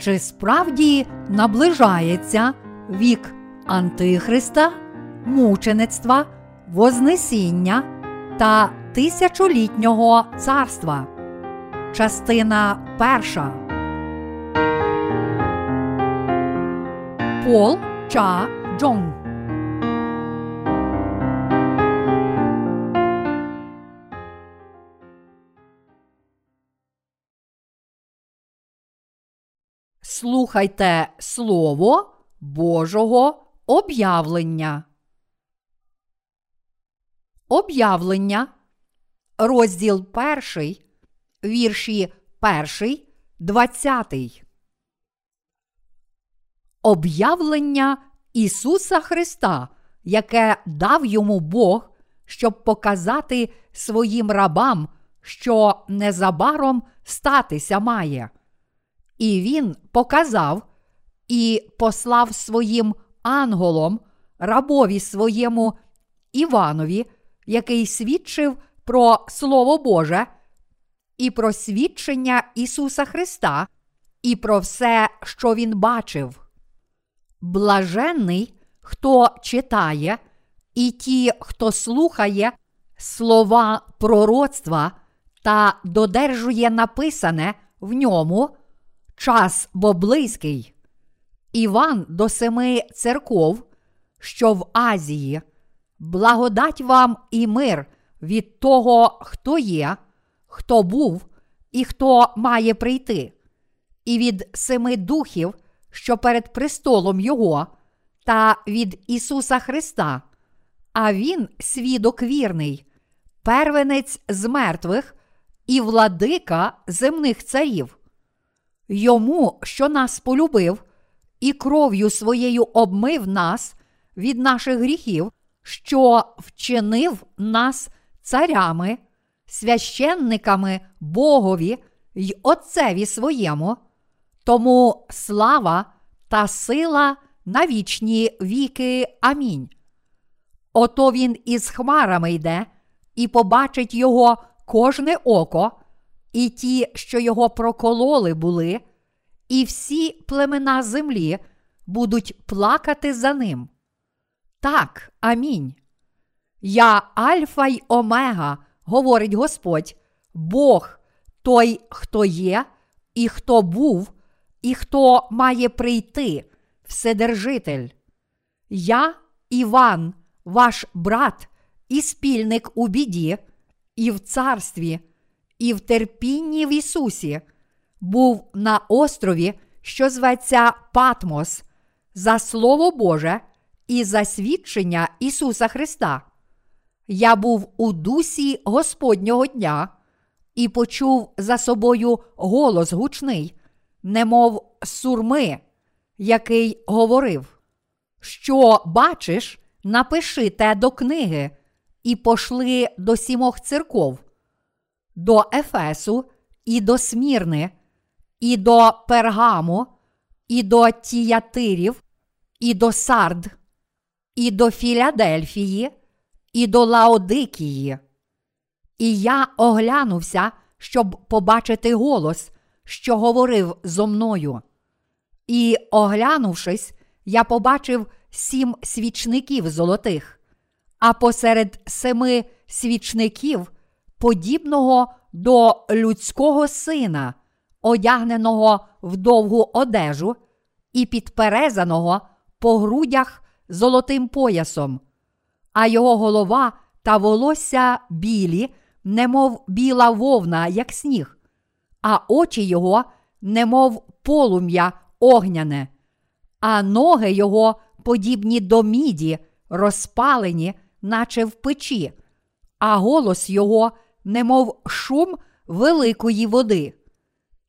Чи справді наближається вік Антихриста, мучеництва, Вознесіння та тисячолітнього царства? Частина перша. Пол Ча Джонг Слухайте Слово Божого об'явлення. Об'явлення, розділ перший, вірші перший, двадцятий. Об'явлення Ісуса Христа, яке дав йому Бог, щоб показати своїм рабам, що незабаром статися має. І він показав і послав своїм анголом, рабові своєму Іванові, який свідчив про Слово Боже, і про свідчення Ісуса Христа, і про все, що Він бачив. Блаженний, хто читає, і ті, хто слухає слова пророцтва та додержує написане в ньому час бо близький. Іван до семи церков, що в Азії, благодать вам і мир від того, хто є, хто був і хто має прийти, і від семи духів, що перед престолом Його, та від Ісуса Христа, а Він свідок вірний, первенець з мертвих і владика земних царів йому, що нас полюбив, і кров'ю своєю обмив нас від наших гріхів, що вчинив нас царями, священниками Богові й Отцеві своєму, тому слава та сила на вічні віки. Амінь. Ото він із хмарами йде, і побачить його кожне око і ті, що його прокололи були, і всі племена землі будуть плакати за ним. Так, амінь. Я Альфа й Омега, говорить Господь, Бог, той, хто є, і хто був, і хто має прийти, Вседержитель. Я, Іван, ваш брат і спільник у біді, і в царстві, і в терпінні в Ісусі, був на острові, що зветься Патмос, за Слово Боже і за свідчення Ісуса Христа. Я був у дусі Господнього дня і почув за собою голос гучний, немов сурми, який говорив: Що бачиш, напиши те до книги, і пошли до сімох церков до Ефесу, і до Смірни, і до Пергаму, і до Тіятирів, і до Сард, і до Філадельфії, і до Лаодикії. І я оглянувся, щоб побачити голос, що говорив зо мною. І, оглянувшись, я побачив сім свічників золотих, а посеред семи свічників подібного до людського сина, одягненого в довгу одежу і підперезаного по грудях золотим поясом, а його голова та волосся білі, немов біла вовна, як сніг, а очі його, немов полум'я огняне, а ноги його подібні до міді, розпалені, наче в печі, а голос його немов шум великої води,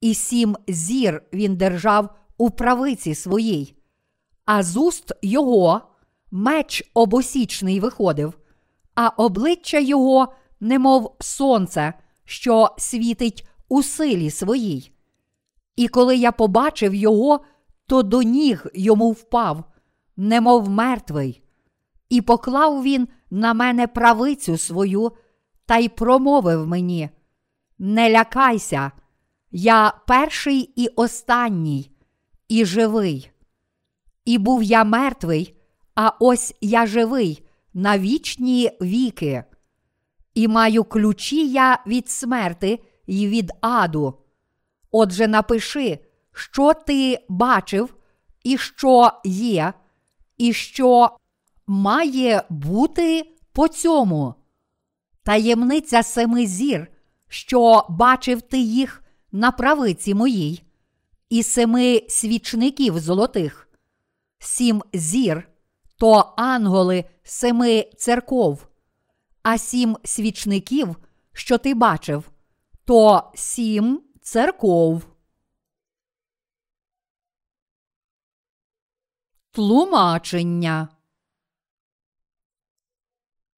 і сім зір він держав у правиці своїй, а з уст його меч обосічний виходив, а обличчя його, немов сонце, що світить у силі своїй. І коли я побачив його, то до ніг йому впав, немов мертвий, і поклав він на мене правицю свою та й промовив мені: Не лякайся, я перший і останній, і живий. І був я мертвий, а ось я живий на вічні віки, і маю ключі я від смерти і від аду. Отже, напиши, що ти бачив, і що є, і що має бути по цьому. Таємниця семи зір, що бачив ти їх на правиці моїй, і семи свічників золотих, сім зір то анголи семи церков, а сім свічників, що ти бачив, то сім церков. Тлумачення.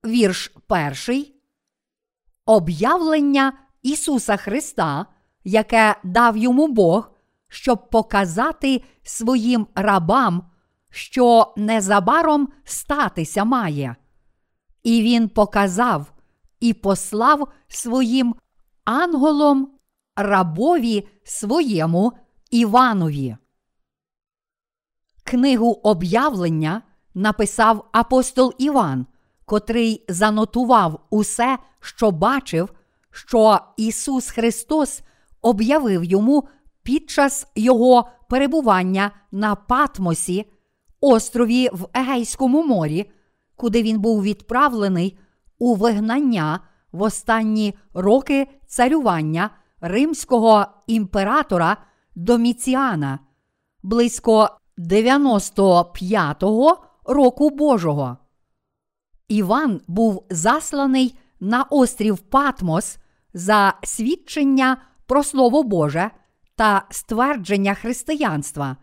Вірш перший. Об'явлення Ісуса Христа, яке дав йому Бог, щоб показати своїм рабам, що незабаром статися має. І він показав і послав своїм анголом рабові своєму Іванові. Книгу об'явлення написав апостол Іван, котрий занотував усе, що бачив, що Ісус Христос об'явив йому під час Його перебування на Патмосі, острові в Егейському морі, куди він був відправлений у вигнання в останні роки царювання римського імператора Доміціана близько 95-го року Божого. Іван був засланий на острів Патмос за свідчення про Слово Боже та ствердження християнства.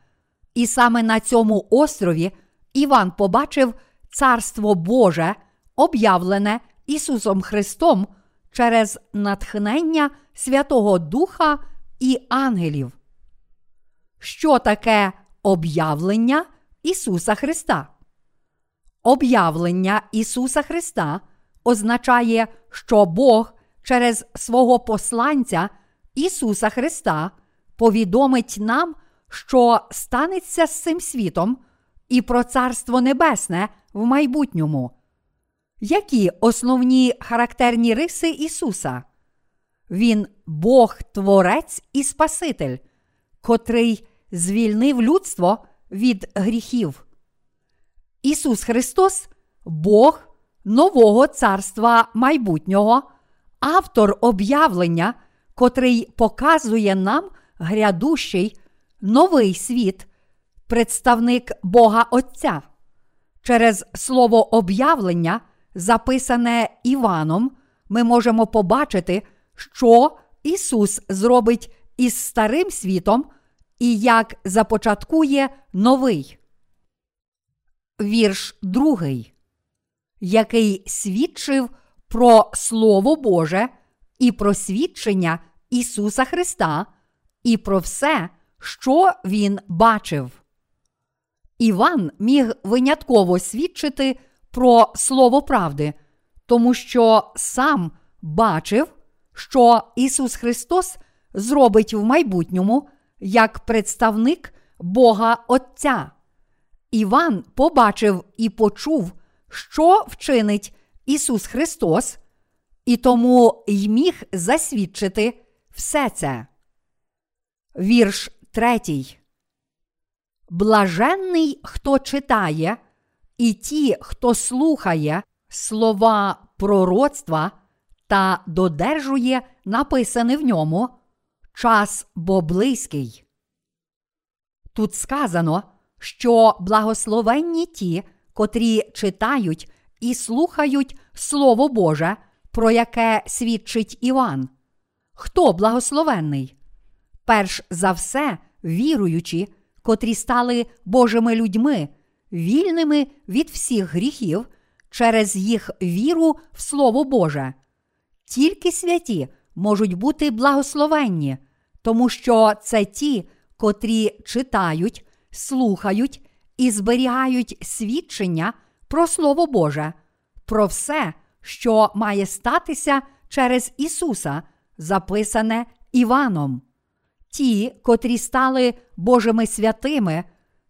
І саме на цьому острові Іван побачив Царство Боже, об'явлене Ісусом Христом через натхнення Святого Духа і ангелів. Що таке об'явлення Ісуса Христа? Об'явлення Ісуса Христа означає, що Бог через свого посланця Ісуса Христа повідомить нам, що станеться з цим світом і про Царство Небесне в майбутньому. Які основні характерні риси Ісуса? Він Бог Творець і Спаситель, котрий звільнив людство від гріхів. Ісус Христос Бог нового царства майбутнього, автор об'явлення, котрий показує нам грядущий новий світ, представник Бога Отця. Через слово об'явлення, записане Іваном, ми можемо побачити, що Ісус зробить із старим світом і як започаткує новий. Вірш другий, який свідчив про Слово Боже і про свідчення Ісуса Христа, і про все, що Він бачив. Іван міг винятково свідчити про слово правди, тому що сам бачив, що Ісус Христос зробить в майбутньому як представник Бога Отця. Іван побачив і почув, що вчинить Ісус Христос, і тому й міг засвідчити все це. Вірш третій. Блаженний, хто читає, і ті, хто слухає слова пророцтва та додержує написане в ньому, час бо близький. Тут сказано, що благословенні ті, котрі читають і слухають Слово Боже, про яке свідчить Іван. Хто благословенний? Перш за все, віруючі котрі стали Божими людьми, вільними від всіх гріхів через їх віру в Слово Боже. Тільки святі можуть бути благословенні, тому що це ті, котрі читають, слухають і зберігають свідчення про Слово Боже, про все, що має статися через Ісуса, записане Іваном. Ті, котрі стали Божими святими,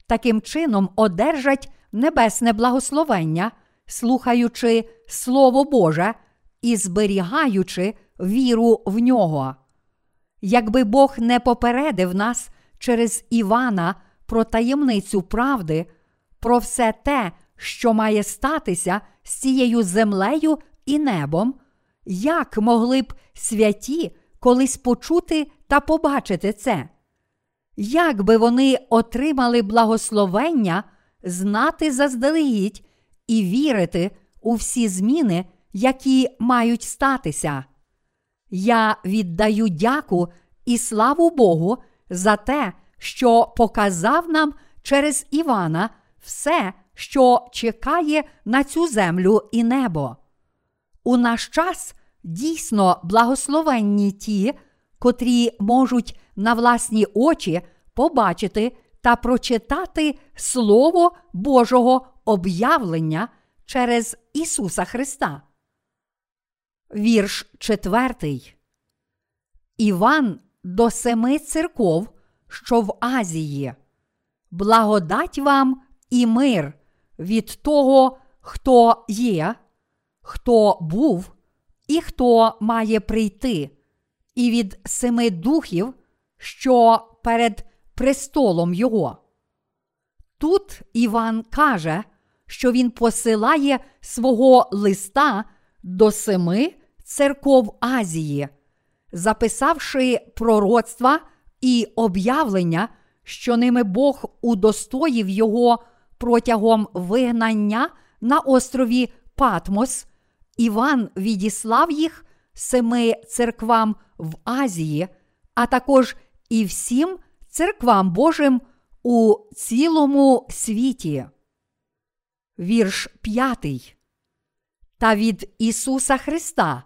таким чином одержать небесне благословення, слухаючи Слово Боже і зберігаючи віру в нього. Якби Бог не попередив нас через Івана про таємницю правди, про все те, що має статися з цією землею і небом, як могли б святі колись почути та побачити це? Як би вони отримали благословення знати заздалегідь і вірити у всі зміни, які мають статися? Я віддаю дяку і славу Богу за те, що показав нам через Івана все, що чекає на цю землю і небо. У наш час дійсно благословенні ті, котрі можуть на власні очі побачити та прочитати Слово Божого об'явлення через Ісуса Христа. Вірш четвертий. Іван до семи церков, що в Азії. Благодать вам і мир від того, хто є, хто був і хто має прийти, і від семи духів, що перед престолом Його. Тут Іван каже, що він посилає свого листа до семи церков Азії, записавши пророцтва і об'явлення, що ними Бог удостоїв його протягом вигнання на острові Патмос, Іван відіслав їх семи церквам в Азії, а також і всім церквам Божим у цілому світі. Вірш п'ятий. Та від Ісуса Христа,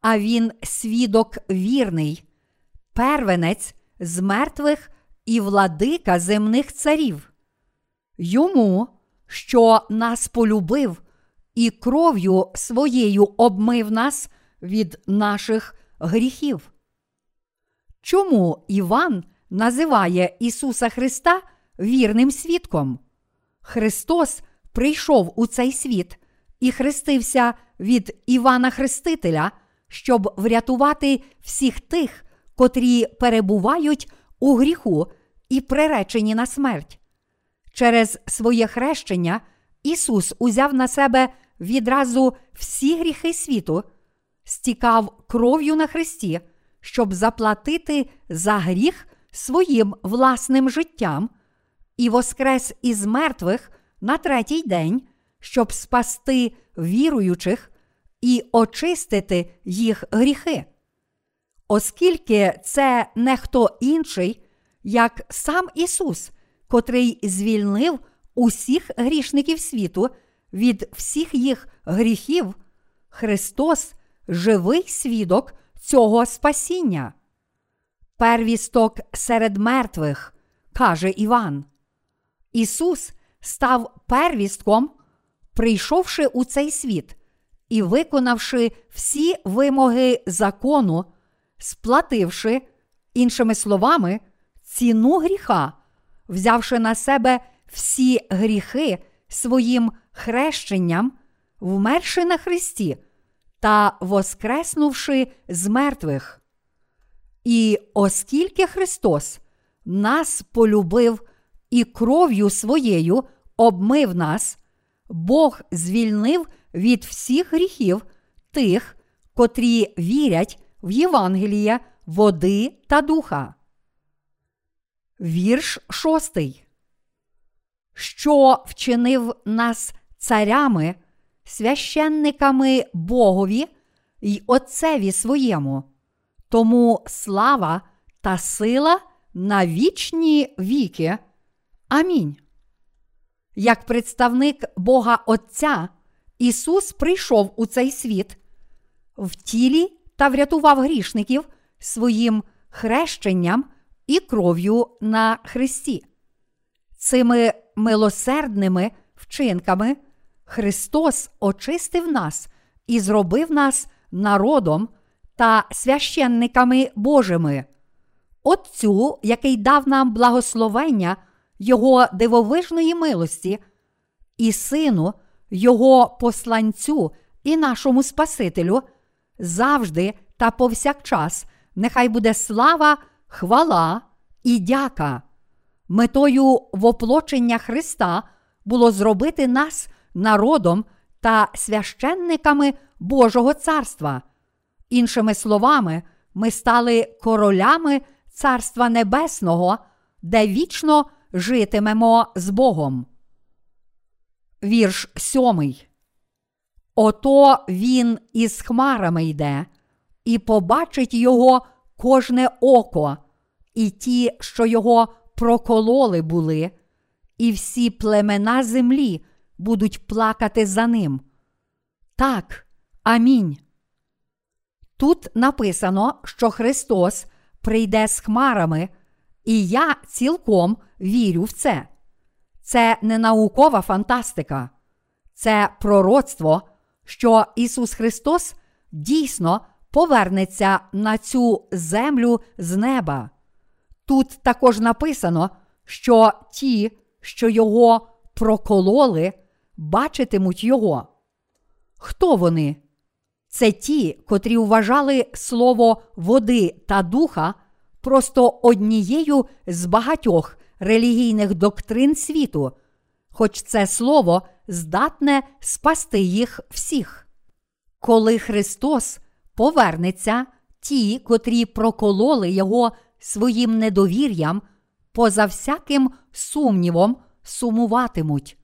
а Він свідок вірний, первенець з мертвих і владика земних царів. Йому, що нас полюбив і кров'ю своєю обмив нас від наших гріхів. Чому Іван називає Ісуса Христа вірним свідком? Христос прийшов у цей світ і хрестився від Івана Хрестителя, щоб врятувати всіх тих, котрі перебувають у гріху і приречені на смерть. Через своє хрещення Ісус узяв на себе відразу всі гріхи світу, стікав кров'ю на Христі, щоб заплатити за гріх своїм власним життям, і воскрес із мертвих на третій день, щоб спасти віруючих і очистити їх гріхи. Оскільки це не хто інший, як сам Ісус, котрий звільнив усіх грішників світу від всіх їх гріхів, Христос живий свідок цього спасіння. Первісток серед мертвих, каже Іван. Ісус став первістком, прийшовши у цей світ і виконавши всі вимоги закону, сплативши, іншими словами, ціну гріха, взявши на себе всі гріхи своїм хрещенням, вмерши на Христі та воскреснувши з мертвих. І оскільки Христос нас полюбив і кров'ю своєю обмив нас, Бог звільнив від всіх гріхів тих, котрі вірять в Євангеліє води та духа. Вірш шостий. Що вчинив нас царями, священниками Богові й Отцеві своєму, тому слава та сила на вічні віки. Амінь. Як представник Бога Отця, Ісус прийшов у цей світ в тілі та врятував грішників своїм хрещенням і кров'ю на Христі. Цими милосердними вчинками Христос очистив нас і зробив нас народом та священниками Божими. Отцю, який дав нам благословення Його дивовижної милості, і Сину, Його посланцю і нашому Спасителю, завжди та повсякчас нехай буде слава, хвала і дяка. Метою воплочення Христа було зробити нас народом та священниками Божого царства. Іншими словами, ми стали королями Царства Небесного, де вічно житимемо з Богом. Вірш сьомий. Ото він із хмарами йде, і побачить його кожне око, і ті, що його прокололи були, і всі племена землі будуть плакати за ним. Так, амінь. Тут написано, що Христос прийде з хмарами, і я цілком вірю в це. Це не наукова фантастика, це пророцтво, що Ісус Христос дійсно повернеться на цю землю з неба. Тут також написано, що ті, що його прокололи, бачитимуть його. Хто вони? Це ті, котрі вважали слово води та духа просто однією з багатьох релігійних доктрин світу, хоч це слово здатне спасти їх всіх. Коли Христос повернеться, ті, котрі прокололи Його своїм недовір'ям, поза всяким сумнівом сумуватимуть.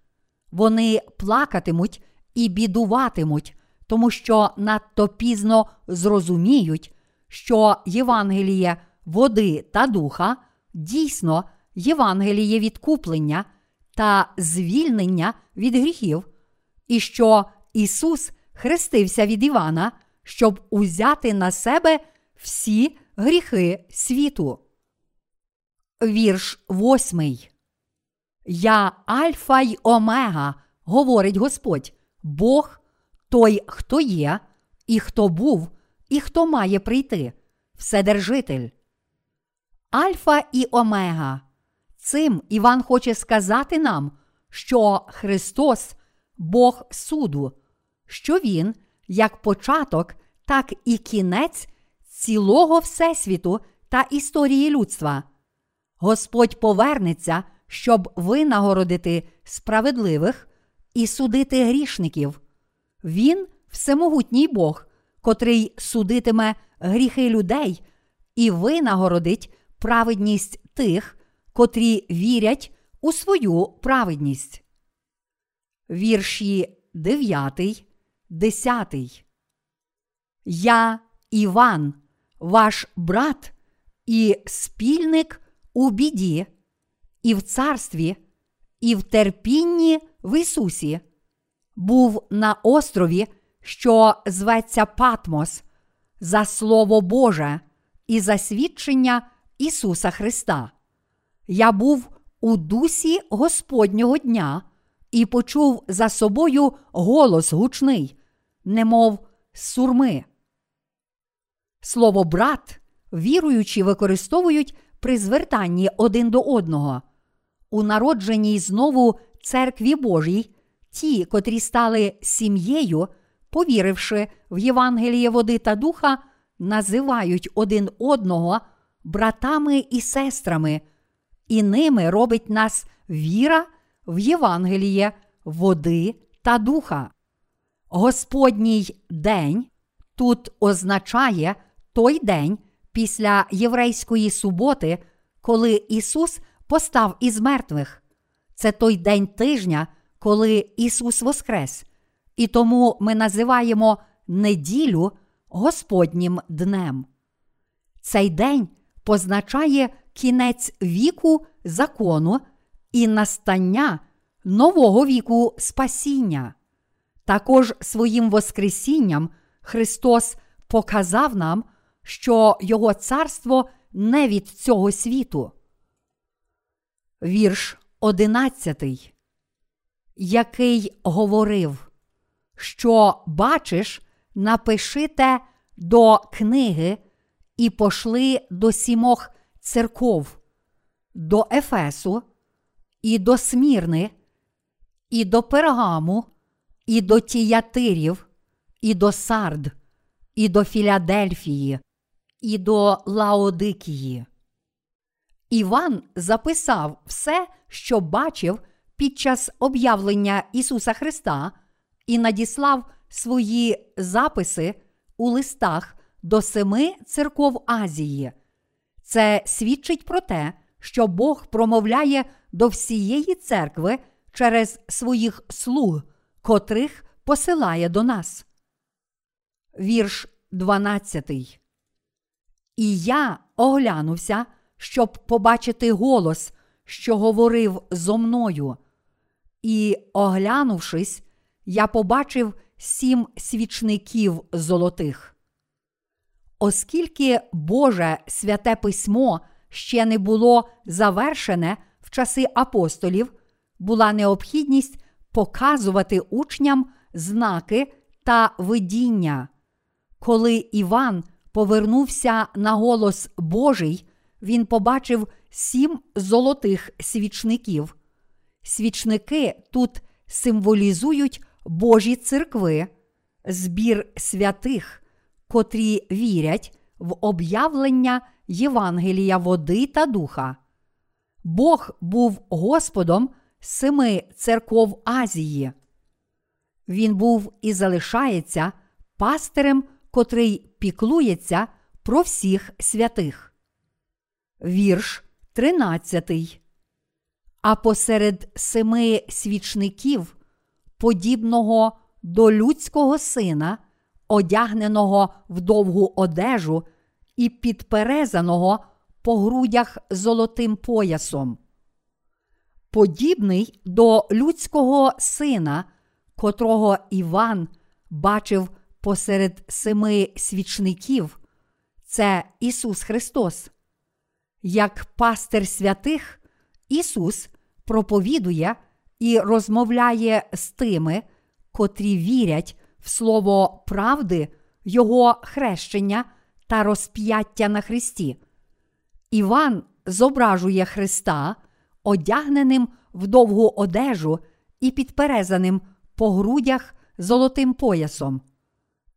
Вони плакатимуть і бідуватимуть, тому що надто пізно зрозуміють, що Євангеліє води та духа дійсно Євангеліє відкуплення та звільнення від гріхів, і що Ісус хрестився від Івана, щоб узяти на себе всі гріхи світу. Вірш восьмий. Я Альфа й Омега, говорить Господь, Бог той, хто є, і хто був, і хто має прийти, Вседержитель. Альфа і Омега. Цим Іван хоче сказати нам, що Христос Бог суду, що Він, як початок, так і кінець цілого Всесвіту та історії людства. Господь повернеться, щоб винагородити справедливих і судити грішників. Він всемогутній Бог, котрий судитиме гріхи людей і винагородить праведність тих, котрі вірять у свою праведність. Вірші 9, 10. Я Іван, ваш брат і спільник у біді, і в царстві, і в терпінні в Ісусі, був на острові, що зветься Патмос, за Слово Боже і за свідчення Ісуса Христа. Я був у дусі Господнього дня і почув за собою голос гучний, немов сурми. Слово брат віруючі використовують при звертанні один до одного. У народженій знову церкві Божій ті, котрі стали сім'єю, повіривши в Євангеліє води та духа, називають один одного братами і сестрами, і ними робить нас віра в Євангеліє води та духа. Господній день тут означає той день після єврейської суботи, коли Ісус постав із мертвих. Це той день тижня, коли Ісус Воскрес. І тому ми називаємо неділю Господнім днем. Цей день позначає кінець віку закону і настання нового віку спасіння. Також своїм Воскресінням Христос показав нам, що Його царство не від цього світу. Вірш одинадцятий, який говорив, що бачиш, напиши те до книги і пошли до сімох церков до Ефесу, і до Смірни, і до Пергаму, і до Тіятирів, і до Сард, і до Філадельфії, і до Лаодикії. Іван записав все, що бачив під час об'явлення Ісуса Христа, і надіслав свої записи у листах до семи церков Азії. Це свідчить про те, що Бог промовляє до всієї церкви через своїх слуг, котрих посилає до нас. Вірш 12. І я оглянувся, щоб побачити голос, що говорив зо мною. І, оглянувшись, я побачив сім свічників золотих. Оскільки Боже святе письмо ще не було завершене в часи апостолів, була необхідність показувати учням знаки та видіння. Коли Іван повернувся на голос Божий, він побачив сім золотих свічників. Свічники тут символізують Божі церкви, збір святих, котрі вірять в об'явлення Євангелія води та духа. Бог був Господом семи церков Азії. Він був і залишається пастирем, котрий піклується про всіх святих. Вірш 13. А посеред семи свічників, подібного до людського сина, одягненого в довгу одежу і підперезаного по грудях золотим поясом. Подібний до людського сина, котрого Іван бачив посеред семи свічників, це Ісус Христос. Як пастир святих, Ісус проповідує і розмовляє з тими, котрі вірять в слово правди, Його хрещення та розп'яття на Христі. Іван зображує Христа, одягненим в довгу одежу і підперезаним по грудях золотим поясом.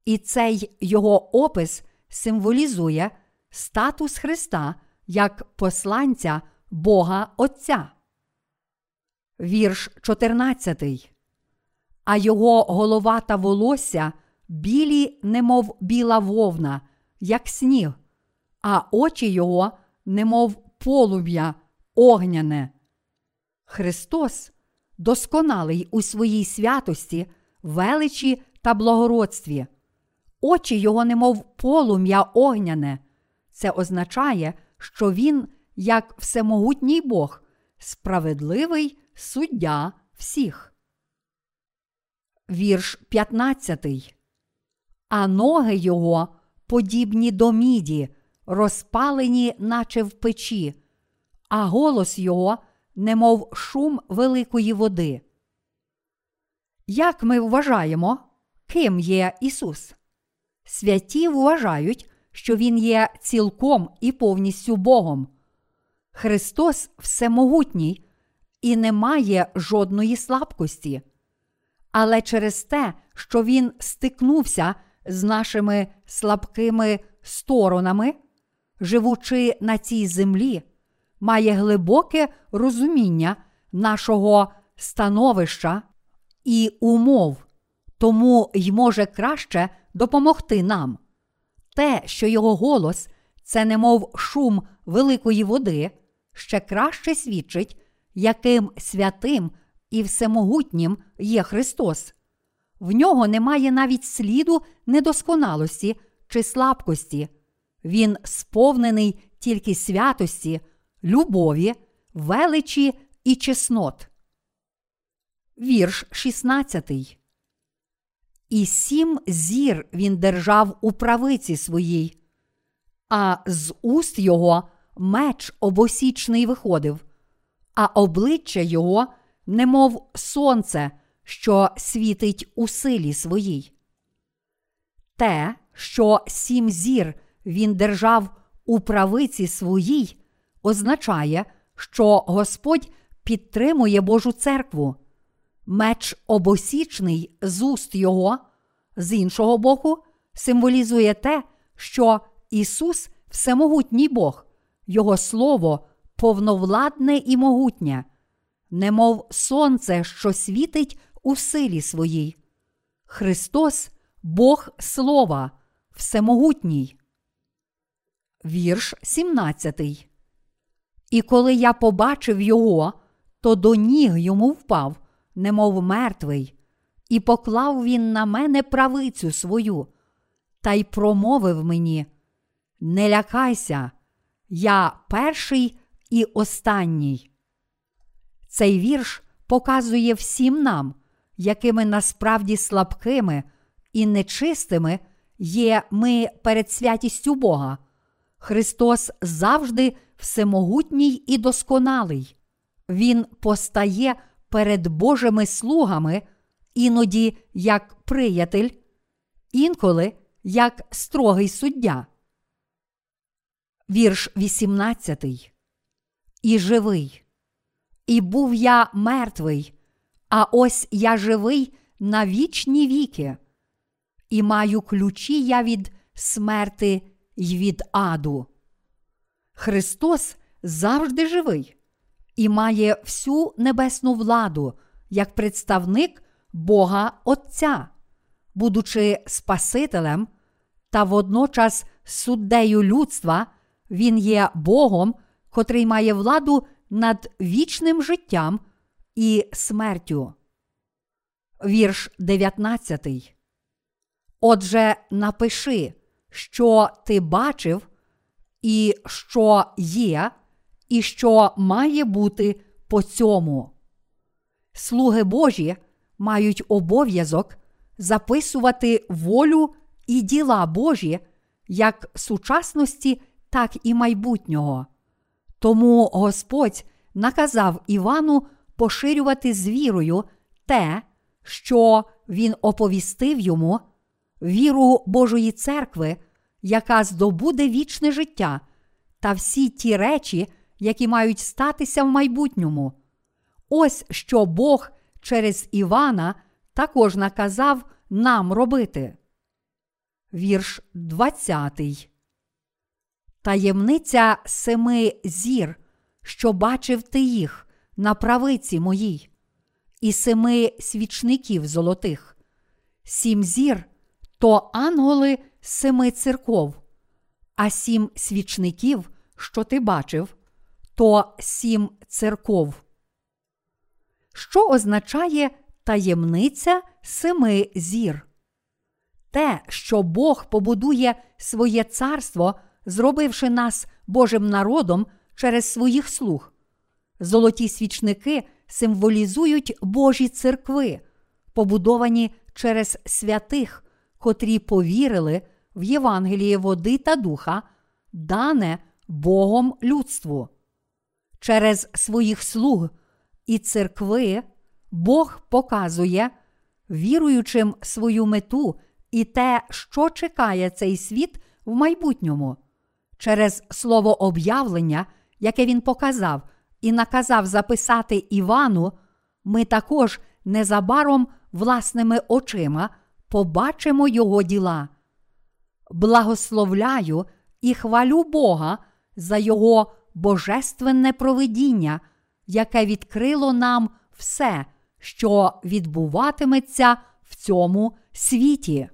І цей його опис символізує статус Христа як посланця Бога Отця. Вірш 14. А його голова та волосся білі, немов біла вовна, як сніг, а очі його, немов полум'я огняне. Христос, досконалий у своїй святості, величі та благородстві. Очі його, немов полум'я огняне. Це означає, що Він, як всемогутній Бог, справедливий суддя всіх. Вірш 15. А ноги його подібні до міді, розпалені, наче в печі, а голос його, немов шум великої води. Як ми вважаємо, ким є Ісус? Святі вважають, що Він є цілком і повністю Богом. Христос всемогутній і не має жодної слабкості. Але через те, що Він стикнувся з нашими слабкими сторонами, живучи на цій землі, має глибоке розуміння нашого становища і умов, тому й може краще допомогти нам. Те, що його голос це немов шум великої води, ще краще свідчить, яким святим і всемогутнім є Христос. В нього немає навіть сліду недосконалості чи слабкості. Він сповнений тільки святості, любові, величі і чеснот. Вірш 16. І сім зір він держав у правиці своїй, а з уст його меч обосічний виходив, а обличчя його, немов сонце, що світить у силі своїй. Те, що сім зір він держав у правиці своїй, означає, що Господь підтримує Божу церкву. Меч обосічний з уст Його, з іншого боку, символізує те, що Ісус всемогутній Бог, Його Слово повновладне і могутнє, немов сонце, що світить у силі своїй. Христос Бог Слова, Всемогутній. Вірш 17. І коли я побачив його, то до ніг йому впав, немов мертвий, і поклав він на мене правицю свою, та й промовив мені: Не лякайся, я перший і останній. Цей вірш показує всім нам, якими насправді слабкими і нечистими є ми перед святістю Бога. Христос завжди всемогутній і досконалий. Він постає перед Божими слугами, іноді як приятель, інколи як строгий суддя. Вірш 18. І живий. І був я мертвий, а ось я живий на вічні віки, і маю ключі я від смерти й від аду. Христос завжди живий і має всю небесну владу як представник Бога Отця, будучи Спасителем та водночас суддею людства, Він є Богом, котрий має владу над вічним життям і смертю. Вірш 19. Отже, напиши, що ти бачив, і що є, і що має бути по цьому. Слуги Божі мають обов'язок записувати волю і діла Божі як сучасності, так і майбутнього. Тому Господь наказав Івану поширювати з вірою те, що він оповістив йому, віру Божої церкви, яка здобуде вічне життя, та всі ті речі, які мають статися в майбутньому. Ось що Бог через Івана також наказав нам робити. Вірш 20. Таємниця семи зір, що бачив ти їх на правиці моїй, і семи свічників золотих. Сім зір то анголи семи церков, а сім свічників, що ти бачив, то сім церков. Що означає таємниця семи зір? Те, що Бог побудує своє царство, зробивши нас Божим народом через своїх слуг. Золоті свічники символізують Божі церкви, побудовані через святих, котрі повірили в Євангеліє води та духа, дане Богом людству. Через своїх слуг і церкви Бог показує віруючим свою мету і те, що чекає цей світ в майбутньому. Через слово об'явлення, яке він показав і наказав записати Івану, ми також незабаром власними очима побачимо його діла. Благословляю і хвалю Бога за Його божественне провидіння, яке відкрило нам все, що відбуватиметься в цьому світі.